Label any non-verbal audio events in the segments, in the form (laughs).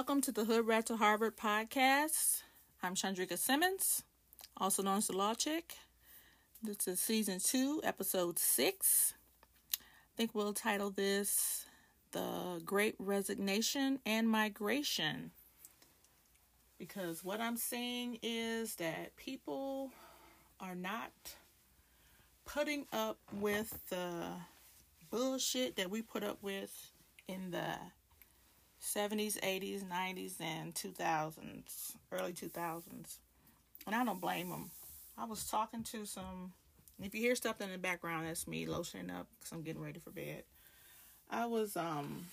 Welcome to the Hood Rat to Harvard podcast. I'm Chandrika Simmons, also known as the Law Chic. This is season two, episode six. I think we'll title this The Great Resignation and Migration. Because what I'm seeing is that people are not putting up with the bullshit that we put up with in the 70s, 80s, 90s, and 2000s, early 2000s. And I don't blame them. I was talking to some, if you hear stuff in the background, that's me lotioning up because I'm getting ready for bed. I was um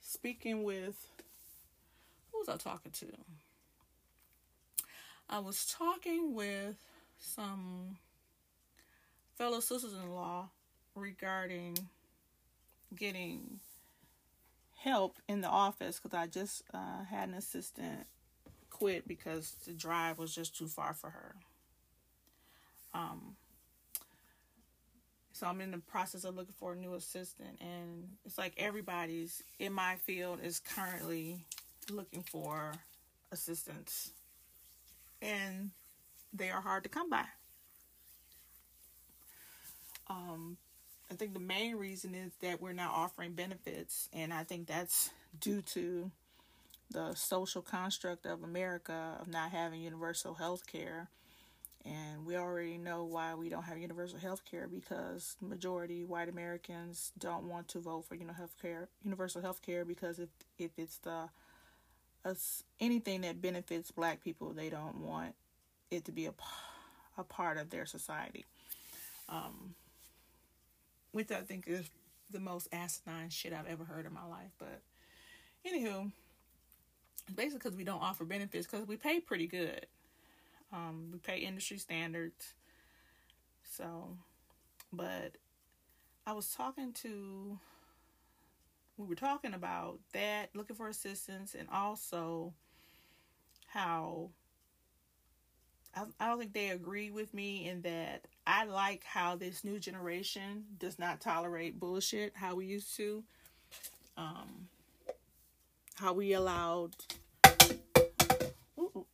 speaking with, who was I talking to? I was talking with some fellow sisters in law regarding getting help in the office because I just uh, had an assistant quit because the drive was just too far for her. Um, so I'm in the process of looking for a new assistant, and it's like everybody's in my field is currently looking for assistants, and they are hard to come by. Um, I think the main reason is that we're not offering benefits, and I think that's due to the social construct of America of not having universal health care. And we already know why we don't have universal health care because majority white Americans don't want to vote for you know health care, universal health care because if if it's the uh, anything that benefits black people, they don't want it to be a, a part of their society. Um, which I think is the most asinine shit I've ever heard in my life. But anywho, basically because we don't offer benefits because we pay pretty good. Um, we pay industry standards. So, but I was talking to, we were talking about that, looking for assistance, and also how I, I don't think they agree with me in that I like how this new generation does not tolerate bullshit how we used to. Um, how we allowed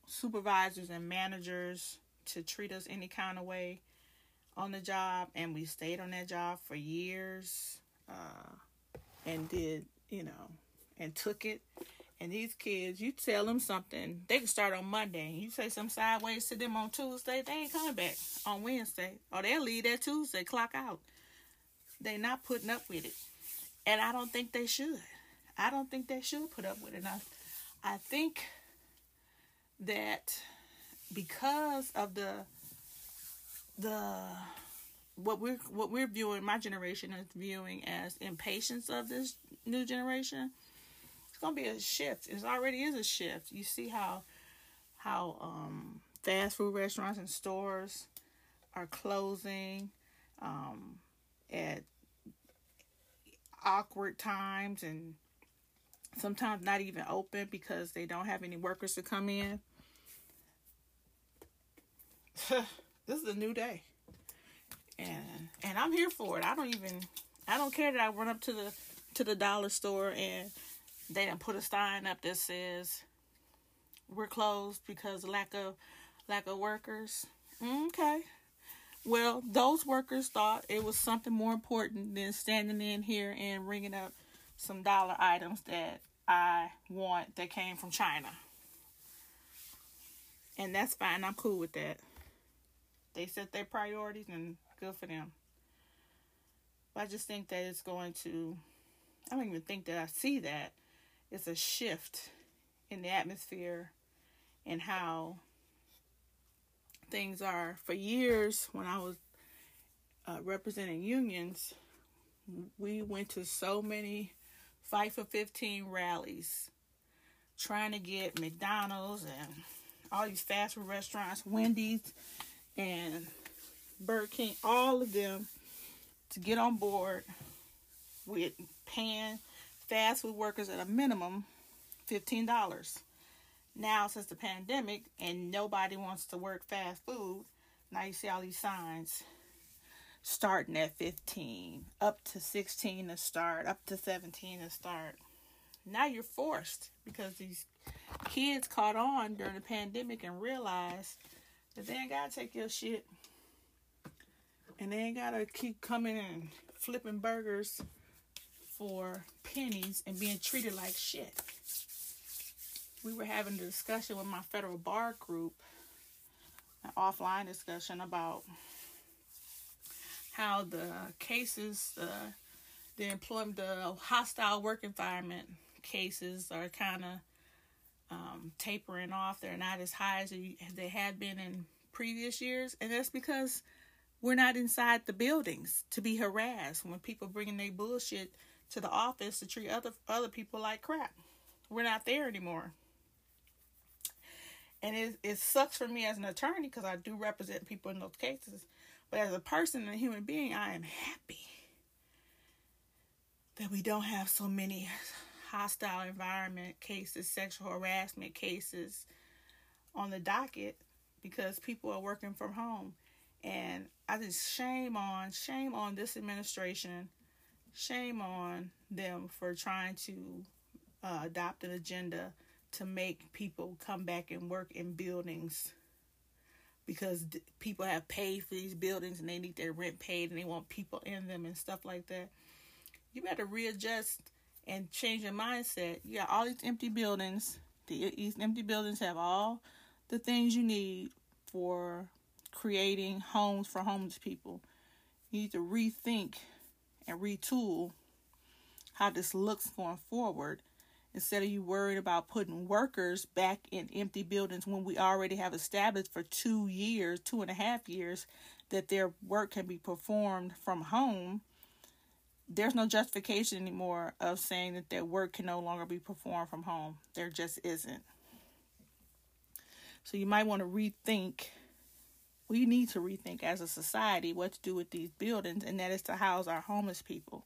supervisors and managers to treat us any kind of way on the job, and we stayed on that job for years uh, and did, you know, and took it and these kids, you tell them something, they can start on Monday. You say some sideways to them on Tuesday, they ain't coming back on Wednesday. Or they'll leave that Tuesday, clock out. They not putting up with it. And I don't think they should. I don't think they should put up with it. I, I think that because of the the what we're what we're viewing my generation is viewing as impatience of this new generation it's gonna be a shift. It already is a shift. You see how how um, fast food restaurants and stores are closing um, at awkward times and sometimes not even open because they don't have any workers to come in. (sighs) this is a new day. And and I'm here for it. I don't even I don't care that I run up to the to the dollar store and they didn't put a sign up that says we're closed because lack of lack of workers. Okay. Well, those workers thought it was something more important than standing in here and ringing up some dollar items that I want that came from China. And that's fine. I'm cool with that. They set their priorities and good for them. But I just think that it's going to I don't even think that I see that it's a shift in the atmosphere and how things are. For years, when I was uh, representing unions, we went to so many Fight for 15 rallies trying to get McDonald's and all these fast food restaurants, Wendy's and Burger King, all of them to get on board with paying fast food workers at a minimum $15. Now, since the pandemic and nobody wants to work fast food, now you see all these signs starting at 15, up to 16 to start, up to 17 to start. Now you're forced because these kids caught on during the pandemic and realized that they ain't gotta take your shit. And they ain't gotta keep coming and flipping burgers for pennies and being treated like shit. We were having a discussion with my federal bar group, an offline discussion about how the cases, the the employment, the hostile work environment cases are kind of um, tapering off. They're not as high as they had been in previous years, and that's because we're not inside the buildings to be harassed when people bringing their bullshit to the office to treat other other people like crap. We're not there anymore. And it, it sucks for me as an attorney because I do represent people in those cases. But as a person and a human being, I am happy that we don't have so many hostile environment cases, sexual harassment cases on the docket because people are working from home. And I just shame on, shame on this administration, shame on them for trying to uh, adopt an agenda to make people come back and work in buildings because people have paid for these buildings and they need their rent paid and they want people in them and stuff like that. You better readjust and change your mindset. You got all these empty buildings. These empty buildings have all the things you need for creating homes for homeless people. You need to rethink and retool how this looks going forward instead of you worried about putting workers back in empty buildings when we already have established for two years, two and a half years, that their work can be performed from home there's no justification anymore of saying that their work can no longer be performed from home. There just isn't. So you might want to rethink. We need to rethink as a society what to do with these buildings, and that is to house our homeless people.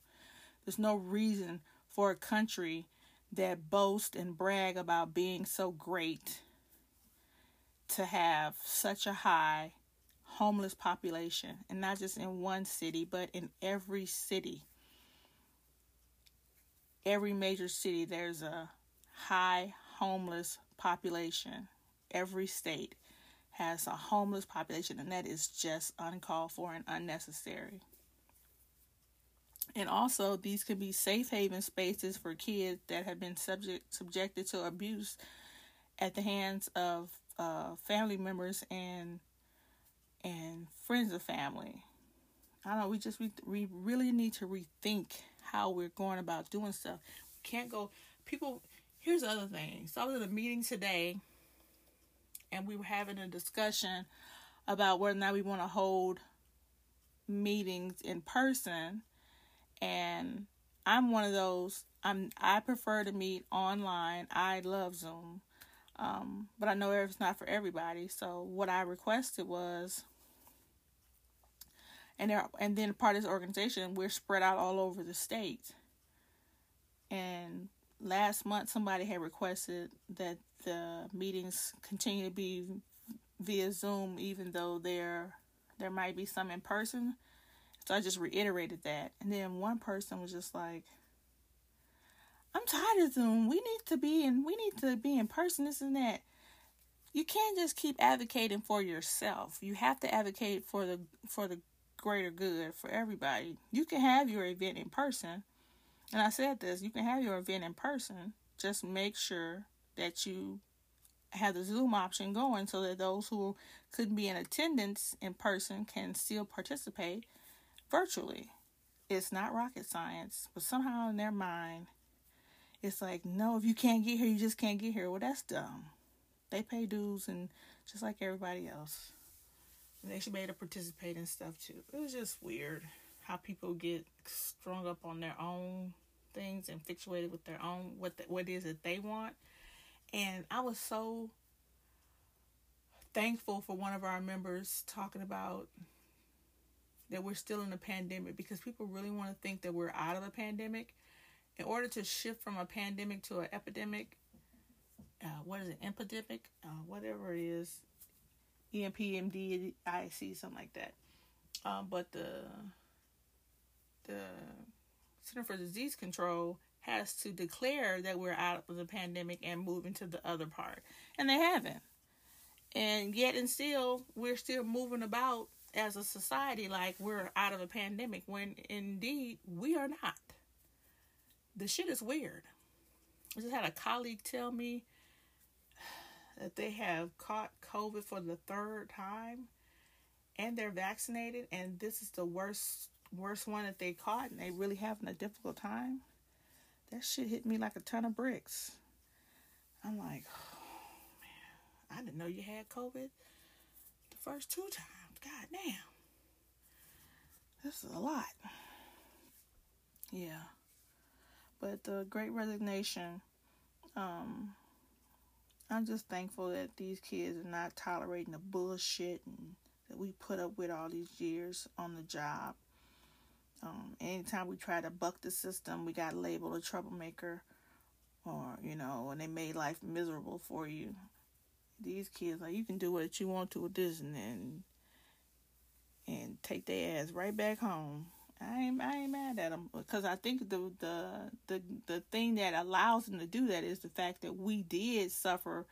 There's no reason for a country that boast and brag about being so great to have such a high homeless population, and not just in one city, but in every city every major city there's a high homeless population. Every state has a homeless population, and that is just uncalled for and unnecessary. And also, these can be safe haven spaces for kids that have been subject subjected to abuse at the hands of uh, family members and and friends of family. I don't know. We just we, we really need to rethink how we're going about doing stuff. We can't go. People. Here's the other thing. So I was at a meeting today, and we were having a discussion about whether or not we want to hold meetings in person. And I'm one of those. I'm. I prefer to meet online. I love Zoom. Um, but I know it's not for everybody. So what I requested was and there and then part of this organization we're spread out all over the state and last month somebody had requested that the meetings continue to be via zoom even though there there might be some in person so i just reiterated that and then one person was just like i'm tired of zoom we need to be in we need to be in person this and that you can't just keep advocating for yourself you have to advocate for the for the greater good for everybody. You can have your event in person. And I said this, you can have your event in person. Just make sure that you have the Zoom option going so that those who couldn't be in attendance in person can still participate virtually. It's not rocket science, but somehow in their mind, it's like, no, if you can't get here, you just can't get here. Well, that's dumb. They pay dues and just like everybody else they should be able to participate in stuff too. It was just weird how people get strung up on their own things, and fixated with their own what the, what it is that they want. And I was so thankful for one of our members talking about that we're still in a pandemic because people really want to think that we're out of a pandemic. In order to shift from a pandemic to an epidemic, uh, what is it, epidemic, uh, whatever it is, EMPMD, something like that. Um, but the the Center for Disease Control has to declare that we're out of the pandemic and move into the other part. And they haven't. And yet and still we're still moving about as a society like we're out of a pandemic when indeed we are not. The shit is weird. I just had a colleague tell me that they have caught COVID for the third time and they're vaccinated and this is the worst worst one that they caught and they really having a difficult time. That shit hit me like a ton of bricks. I'm like, oh (sighs) man, I didn't know you had COVID the first two times. God damn. This is a lot. Yeah. But the great resignation, um, I'm just thankful that these kids are not tolerating the bullshit and that we put up with all these years on the job. Um, anytime we try to buck the system, we got labeled a troublemaker, or you know, and they made life miserable for you. These kids, like you can do what you want to with this, and then and take their ass right back home. I ain't I ain't mad at them because I think the the the the thing that allows them to do that is the fact that we did suffer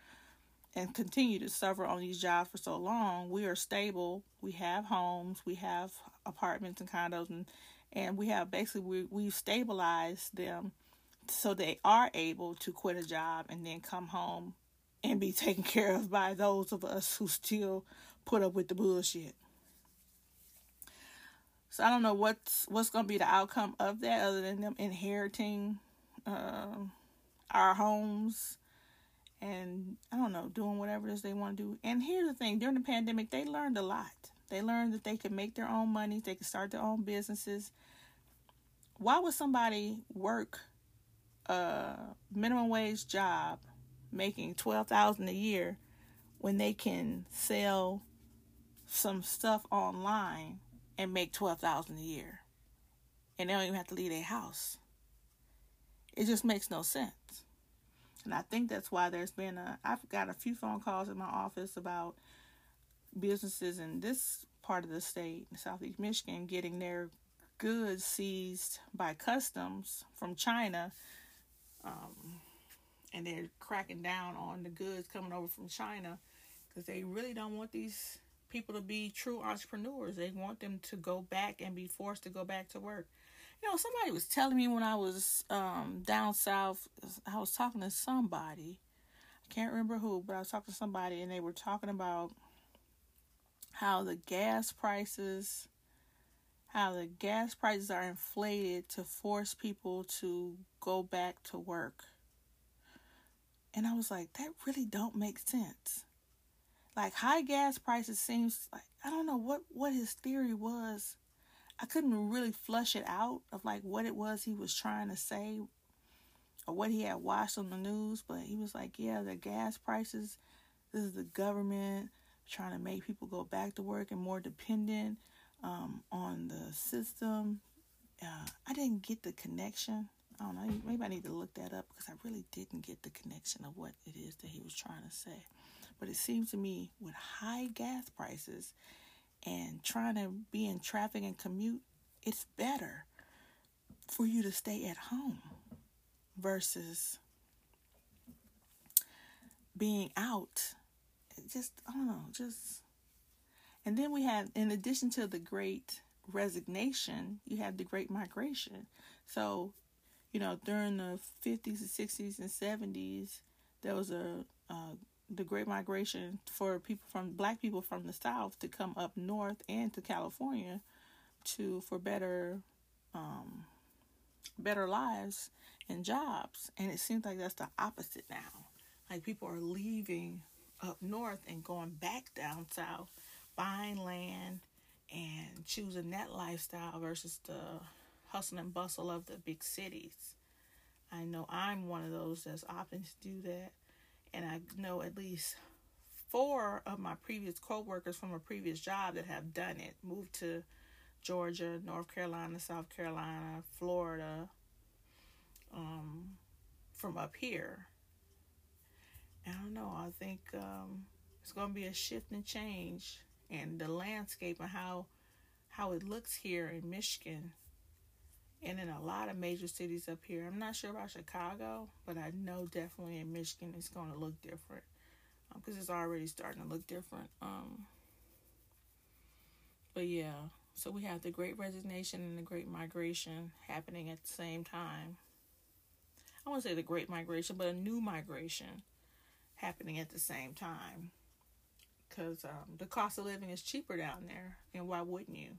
and continue to suffer on these jobs for so long. We are stable. We have homes. We have apartments and condos, and and we have basically we we've stabilized them so they are able to quit a job and then come home and be (laughs) taken care of by those of us who still put up with the bullshit. So I don't know what's what's going to be the outcome of that other than them inheriting uh, our homes and I don't know doing whatever it is they want to do. And here's the thing: during the pandemic, they learned a lot. They learned that they could make their own money, they could start their own businesses. Why would somebody work a minimum wage job making 12,000 a year when they can sell some stuff online and make 12,000 a year and they don't even have to leave their house? It just makes no sense. And I think that's why there's been a I've got a few phone calls in my office about businesses in this part of the state, Southeast Michigan, getting their goods seized by customs from China. Um, and they're cracking down on the goods coming over from China because they really don't want these people to be true entrepreneurs. They want them to go back and be forced to go back to work. You know, somebody was telling me when I was um, down south, I was talking to somebody. I can't remember who, but I was talking to somebody and they were talking about how the gas prices how the gas prices are inflated to force people to go back to work. And I was like, that really don't make sense. Like high gas prices seems like I don't know what what his theory was. I couldn't really flush it out of like what it was he was trying to say or what he had watched on the news, but he was like, yeah, the gas prices, this is the government trying to make people go back to work and more dependent um, on the system. Uh, I didn't get the connection. I don't know. Maybe I need to look that up because I really didn't get the connection of what it is that he was trying to say. But it seems to me with high gas prices and trying to be in traffic and commute, it's better for you to stay at home versus being out just I don't know, just and then we have in addition to the great resignation, you have the great migration. So, you know, during the 50s and 60s and 70s, there was a uh, the great migration for people from black people from the south to come up north and to California to for better um, better lives and jobs. And it seems like that's the opposite now. Like people are leaving up north and going back down south, buying land and choosing that lifestyle versus the hustle and bustle of the big cities. I know I'm one of those that's opting to do that. And I know at least four of my previous co-workers from a previous job that have done it moved to Georgia, North Carolina, South Carolina, Florida, um, from up here. I don't know. I think um, it's going to be a shift and change, and the landscape and how how it looks here in Michigan and in a lot of major cities up here. I'm not sure about Chicago, but I know definitely in Michigan it's going to look different because um, it's already starting to look different. Um, but yeah, so we have the Great Resignation and the Great Migration happening at the same time. I won't say the Great Migration, but a new migration happening at the same time. Because um, the cost of living is cheaper down there, and why wouldn't you?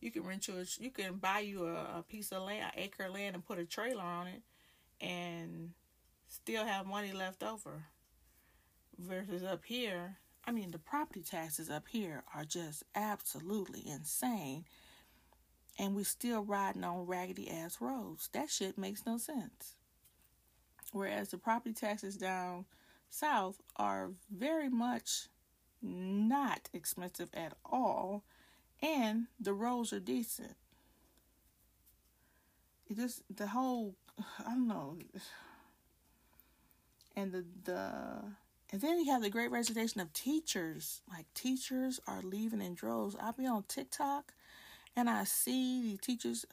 You can rent you, you can buy you a, a piece of land, an acre of land, and put a trailer on it, and still have money left over. Versus up here, I mean, the property taxes up here are just absolutely insane. And we're still riding on raggedy ass roads. That shit makes no sense. Whereas the property taxes down south are very much not expensive at all. And the roads are decent. It just the whole I don't know and the the and then you have the great resignation of teachers. Like teachers are leaving in droves. I'll be on TikTok and I see the teachers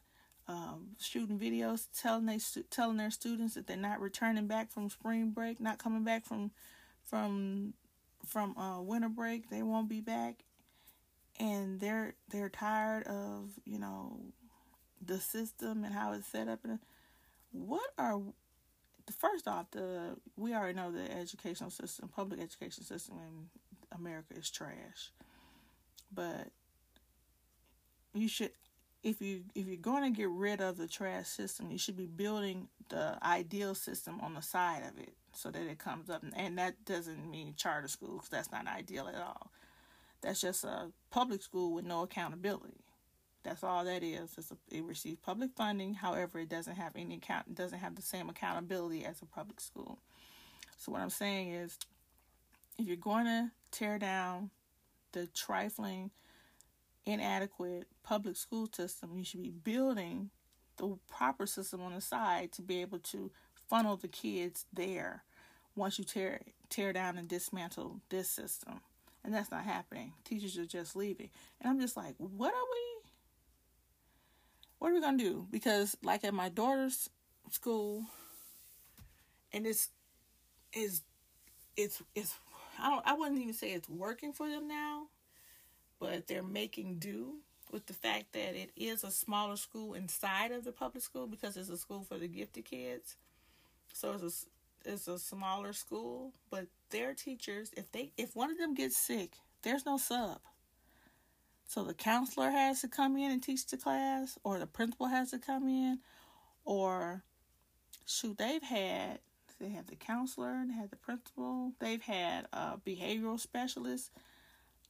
um, shooting videos telling they telling their students that they're not returning back from spring break, not coming back from from from uh, winter break. They won't be back, and they're they're tired of you know the system and how it's set up. And what are first off, the we already know the educational system, public education system in America is trash. But you should if you if you're going to get rid of the trash system, you should be building the ideal system on the side of it so that it comes up. And that doesn't mean charter schools. That's not ideal at all. That's just a public school with no accountability. That's all that is. A, it receives public funding. However, it doesn't have any account. Doesn't have the same accountability as a public school. So what I'm saying is, if you're going to tear down the trifling, inadequate public school system, you should be building the proper system on the side to be able to funnel the kids there once you tear tear down and dismantle this system. And that's not happening. Teachers are just leaving. And I'm just like, what are we what are we gonna do? Because like at my daughter's school, and it's is it's it's I don't I wouldn't even say it's working for them now, but they're making do with the fact that it is a smaller school inside of the public school because it's a school for the gifted kids. So it's a it's a smaller school, but their teachers, if they if one of them gets sick, there's no sub. So the counselor has to come in and teach the class, or the principal has to come in, or shoot, they've had they have the counselor, they had the principal, they've had a behavioral specialist,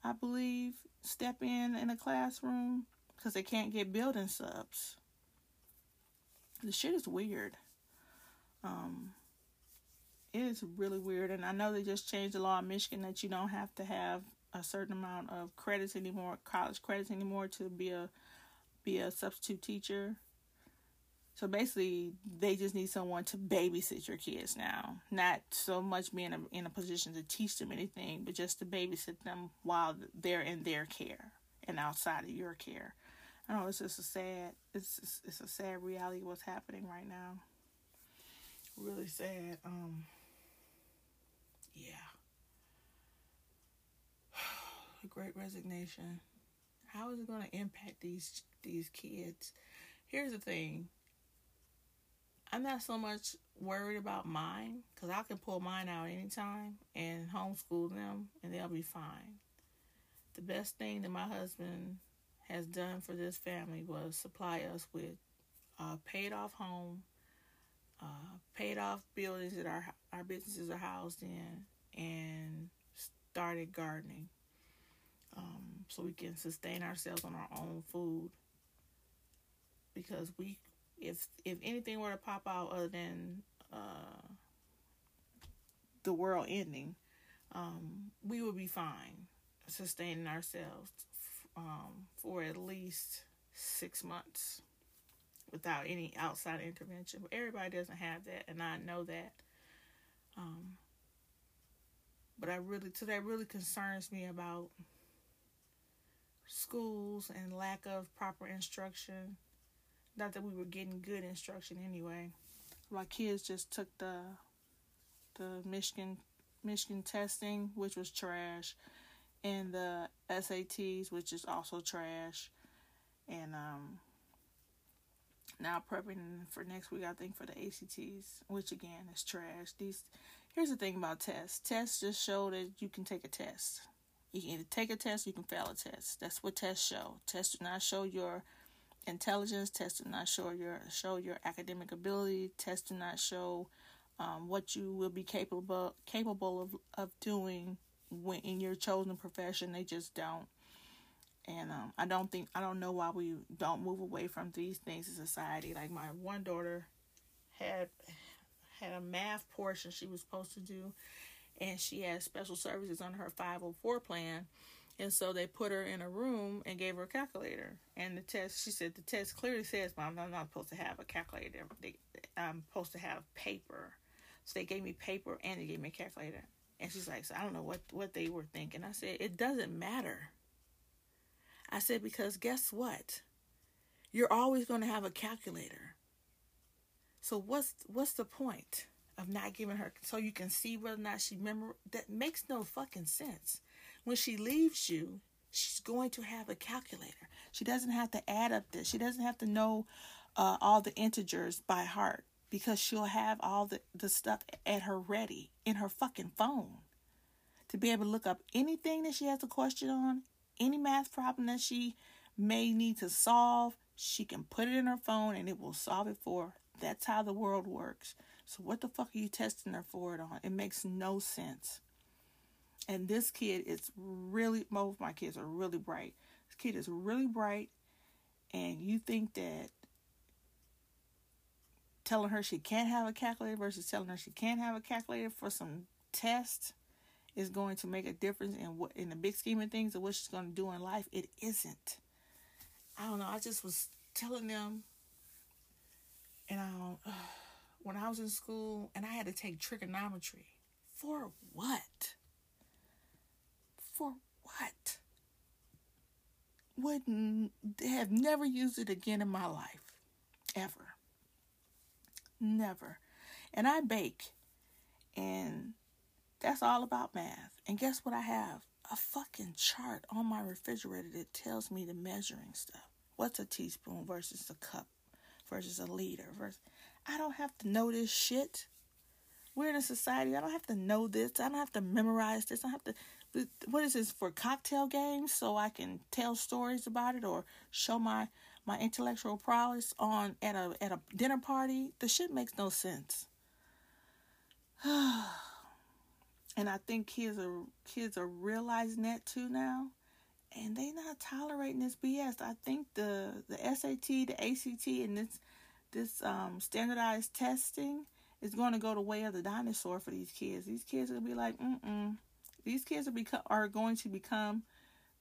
I believe, step in in a classroom because they can't get building subs. The shit is weird. Um, it is really weird, and I know they just changed the law in Michigan that you don't have to have a certain amount of credits anymore, college credits anymore to be a be a substitute teacher. So basically, they just need someone to babysit your kids now. Not so much being in a, in a position to teach them anything, but just to babysit them while they're in their care and outside of your care. I know it's just a sad, it's it's, it's a sad reality what's happening right now. Really sad. Um. Yeah (sighs) the great resignation how is it going to impact these these kids here's the thing i'm not so much worried about mine because i can pull mine out anytime and homeschool them and they'll be fine the best thing that my husband has done for this family was supply us with a paid off home uh, paid off buildings that our our businesses are housed in and started gardening um, so we can sustain ourselves on our own food. Because we, if if anything were to pop out other than uh, the world ending, um, we would be fine sustaining ourselves um, for at least six months without any outside intervention. But everybody doesn't have that, and I know that. Um, but I really, so that really concerns me about schools and lack of proper instruction Not that we were getting good instruction anyway. My kids just took the the Michigan Michigan testing, which was trash, and the SATs, which is also trash, and um. Now prepping for next week, I think for the ACTs, which again is trash. These here's the thing about tests. Tests just show that you can take a test. You can either take a test, you can fail a test. That's what tests show. Tests do not show your intelligence. Tests do not show your show your academic ability. Tests do not show um, what you will be capable capable of of doing when in your chosen profession. They just don't. And um, I don't think I don't know why we don't move away from these things in society. Like my one daughter had had a math portion she was supposed to do, and she had special services on her 504 plan. And so they put her in a room and gave her a calculator. And the test, she said, the test clearly says, Mom, I'm not supposed to have a calculator. I'm supposed to have paper. So they gave me paper and they gave me a calculator. And she's like, so I don't know what, what they were thinking. I said, it doesn't matter. I said, because guess what? You're always going to have a calculator. So what's what's the point? of not giving her so you can see whether or not she remember that makes no fucking sense. When she leaves you, she's going to have a calculator. She doesn't have to add up this. She doesn't have to know uh, all the integers by heart because she'll have all the, the stuff at her ready in her fucking phone to be able to look up anything that she has a question on, any math problem that she may need to solve. She can put it in her phone and it will solve it for her. That's how the world works. So what the fuck are you testing her for it on? It makes no sense. And this kid is really both my kids are really bright. This kid is really bright and you think that telling her she can't have a calculator versus telling her she can't have a calculator for some test is going to make a difference in what in the big scheme of things of what she's going to do in life. It isn't. I don't know. I just was telling them, and I don't. (sighs) When I was in school and I had to take trigonometry. For what? For what? Would have never used it again in my life. Ever. Never. And I bake. And that's all about math. And guess what I have? A fucking chart on my refrigerator that tells me the measuring stuff. What's a teaspoon versus a cup versus a liter versus I don't have to know this shit. We're in a society. I don't have to know this. I don't have to memorize this. I don't have to. What is this for cocktail games so I can tell stories about it or show my my intellectual prowess on at a at a dinner party? The shit makes no sense. (sighs) and I think kids are kids are realizing that too now, and they're not tolerating this BS. I think the the SAT, the ACT, and this this um, standardized testing is going to go the way of the dinosaur for these kids. These kids are going to be like, mm-mm. These kids are, beco- are going to become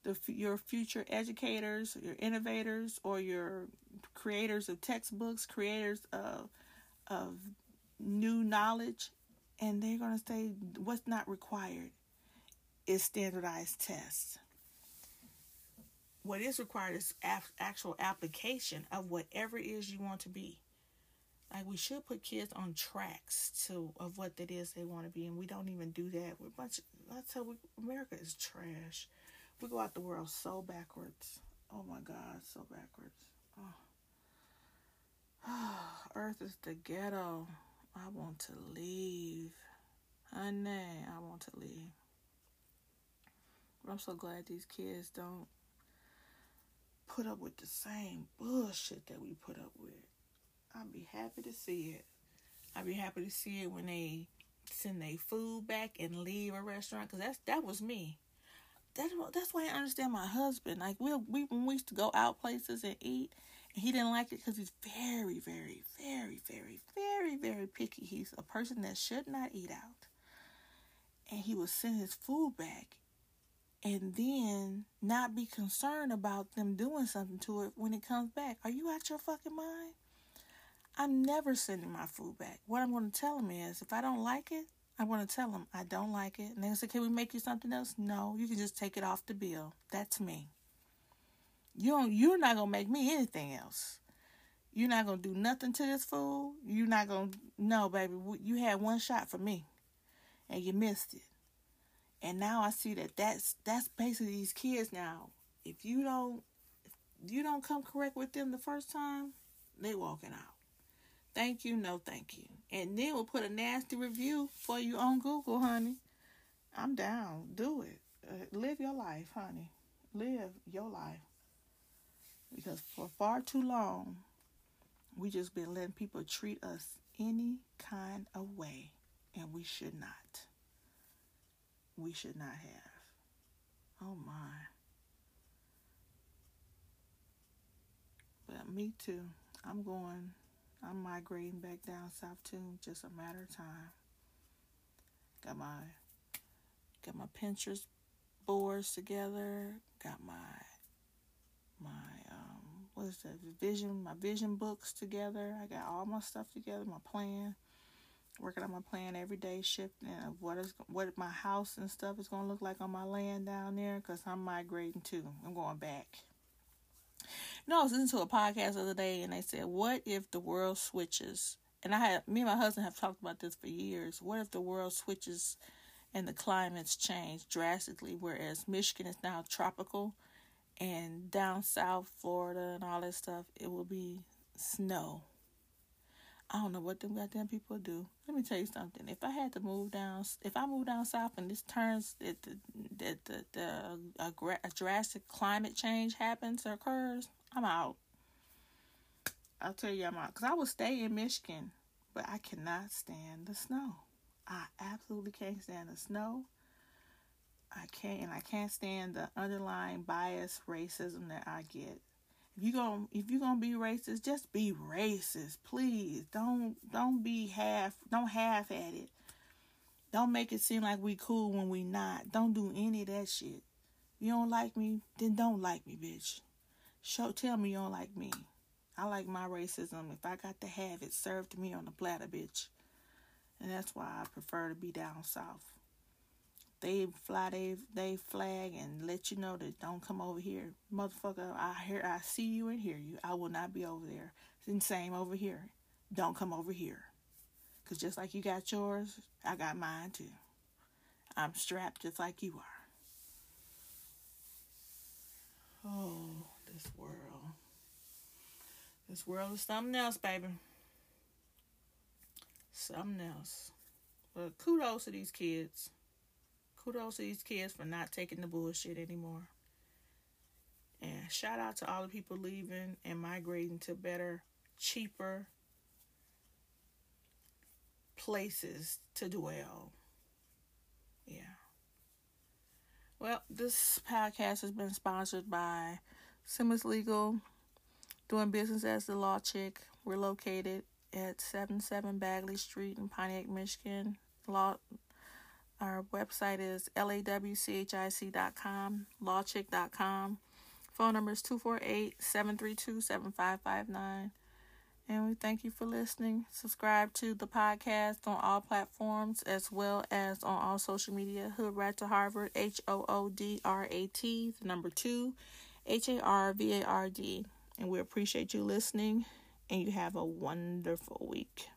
the your future educators, your innovators, or your creators of textbooks, creators of of new knowledge, and they're going to say what's not required is standardized tests what is required is actual application of whatever it is you want to be. Like we should put kids on tracks to of what that is they want to be, and we don't even do that. We're bunch. That's how we. America is trash. We go out the world so backwards. Oh my God, so backwards. Oh. (sighs) Earth is the ghetto. I want to leave. Honey, I want to leave. But I'm so glad these kids don't put up with the same bullshit that we put up with. I'd be happy to see it. I'd be happy to see it when they send their food back and leave a restaurant because that's that was me. That's that's why I understand my husband. Like we we when we used to go out places and eat, and he didn't like it because he's very very very very very very picky. He's a person that should not eat out, and he would send his food back, and then not be concerned about them doing something to it when it comes back. Are you out your fucking mind? I'm never sending my food back. What I'm going to tell them is if I don't like it, I'm going to tell them I don't like it. And they say, Can we make you something else? No, you can just take it off the bill. That's me. You don't, you're not going to make me anything else. You're not gonna do nothing to this fool. You're not gonna no, baby. You had one shot for me, and you missed it. And now I see that that's that's basically these kids now. If you don't, if you don't come correct with them the first time, they walking out. Thank you, no thank you. And then we'll put a nasty review for you on Google, honey. I'm down. Do it. Uh, live your life, honey. Live your life. Because for far too long, we just been letting people treat us any kind of way, and we should not. We should not have. Oh my. But me too. I'm going, I'm migrating back down south too. Just a matter of time. Got my, got my Pinterest boards together. Got my, my um what is that vision my vision books together i got all my stuff together my plan working on my plan every day shifting of what is what my house and stuff is to look like on my land down there because i'm migrating too i'm going back you know i was listening to a podcast the other day and they said what if the world switches and i had me and my husband have talked about this for years what if the world switches and the climates change drastically whereas michigan is now tropical and down south Florida and all that stuff, it will be snow. I don't know what them goddamn people do. Let me tell you something. If I had to move down, if I move down south and this turns, that the, the, the, a, a drastic climate change happens or occurs, I'm out. I'll tell you I'm out. Because I will stay in Michigan, but I cannot stand the snow. I absolutely can't stand the snow. I can't and I can't stand the underlying bias racism that I get. If you going if you're gonna be racist, just be racist, please. Don't don't be half don't half at it. Don't make it seem like we cool when we not. Don't do any of that shit. You don't like me, then don't like me, bitch. Show tell me you don't like me. I like my racism. If I got to have it served to me on a platter, bitch. And that's why I prefer to be down south they fly they they flag and let you know that don't come over here, motherfucker. I hear I see you and hear you. I will not be over there. Same over here. Don't come over here, cause just like you got yours, I got mine too. I'm strapped just like you are. Oh, this world. This world is something else, baby. Something else. But kudos to these kids kudos to these kids for not taking the bullshit anymore. And shout out to all the people leaving and migrating to better, cheaper places to dwell. Yeah. Well, this podcast has been sponsored by Simmons Legal, doing business as the Law Chic. We're located at 77 Bagley Street in Pontiac, Michigan. Law our website is lawchic.com, lawchick.com. Phone number is 248 732 7559. And we thank you for listening. Subscribe to the podcast on all platforms as well as on all social media. Hood Rat to Harvard, H O O D R A T, the number two, H A R V A R D. And we appreciate you listening, and you have a wonderful week.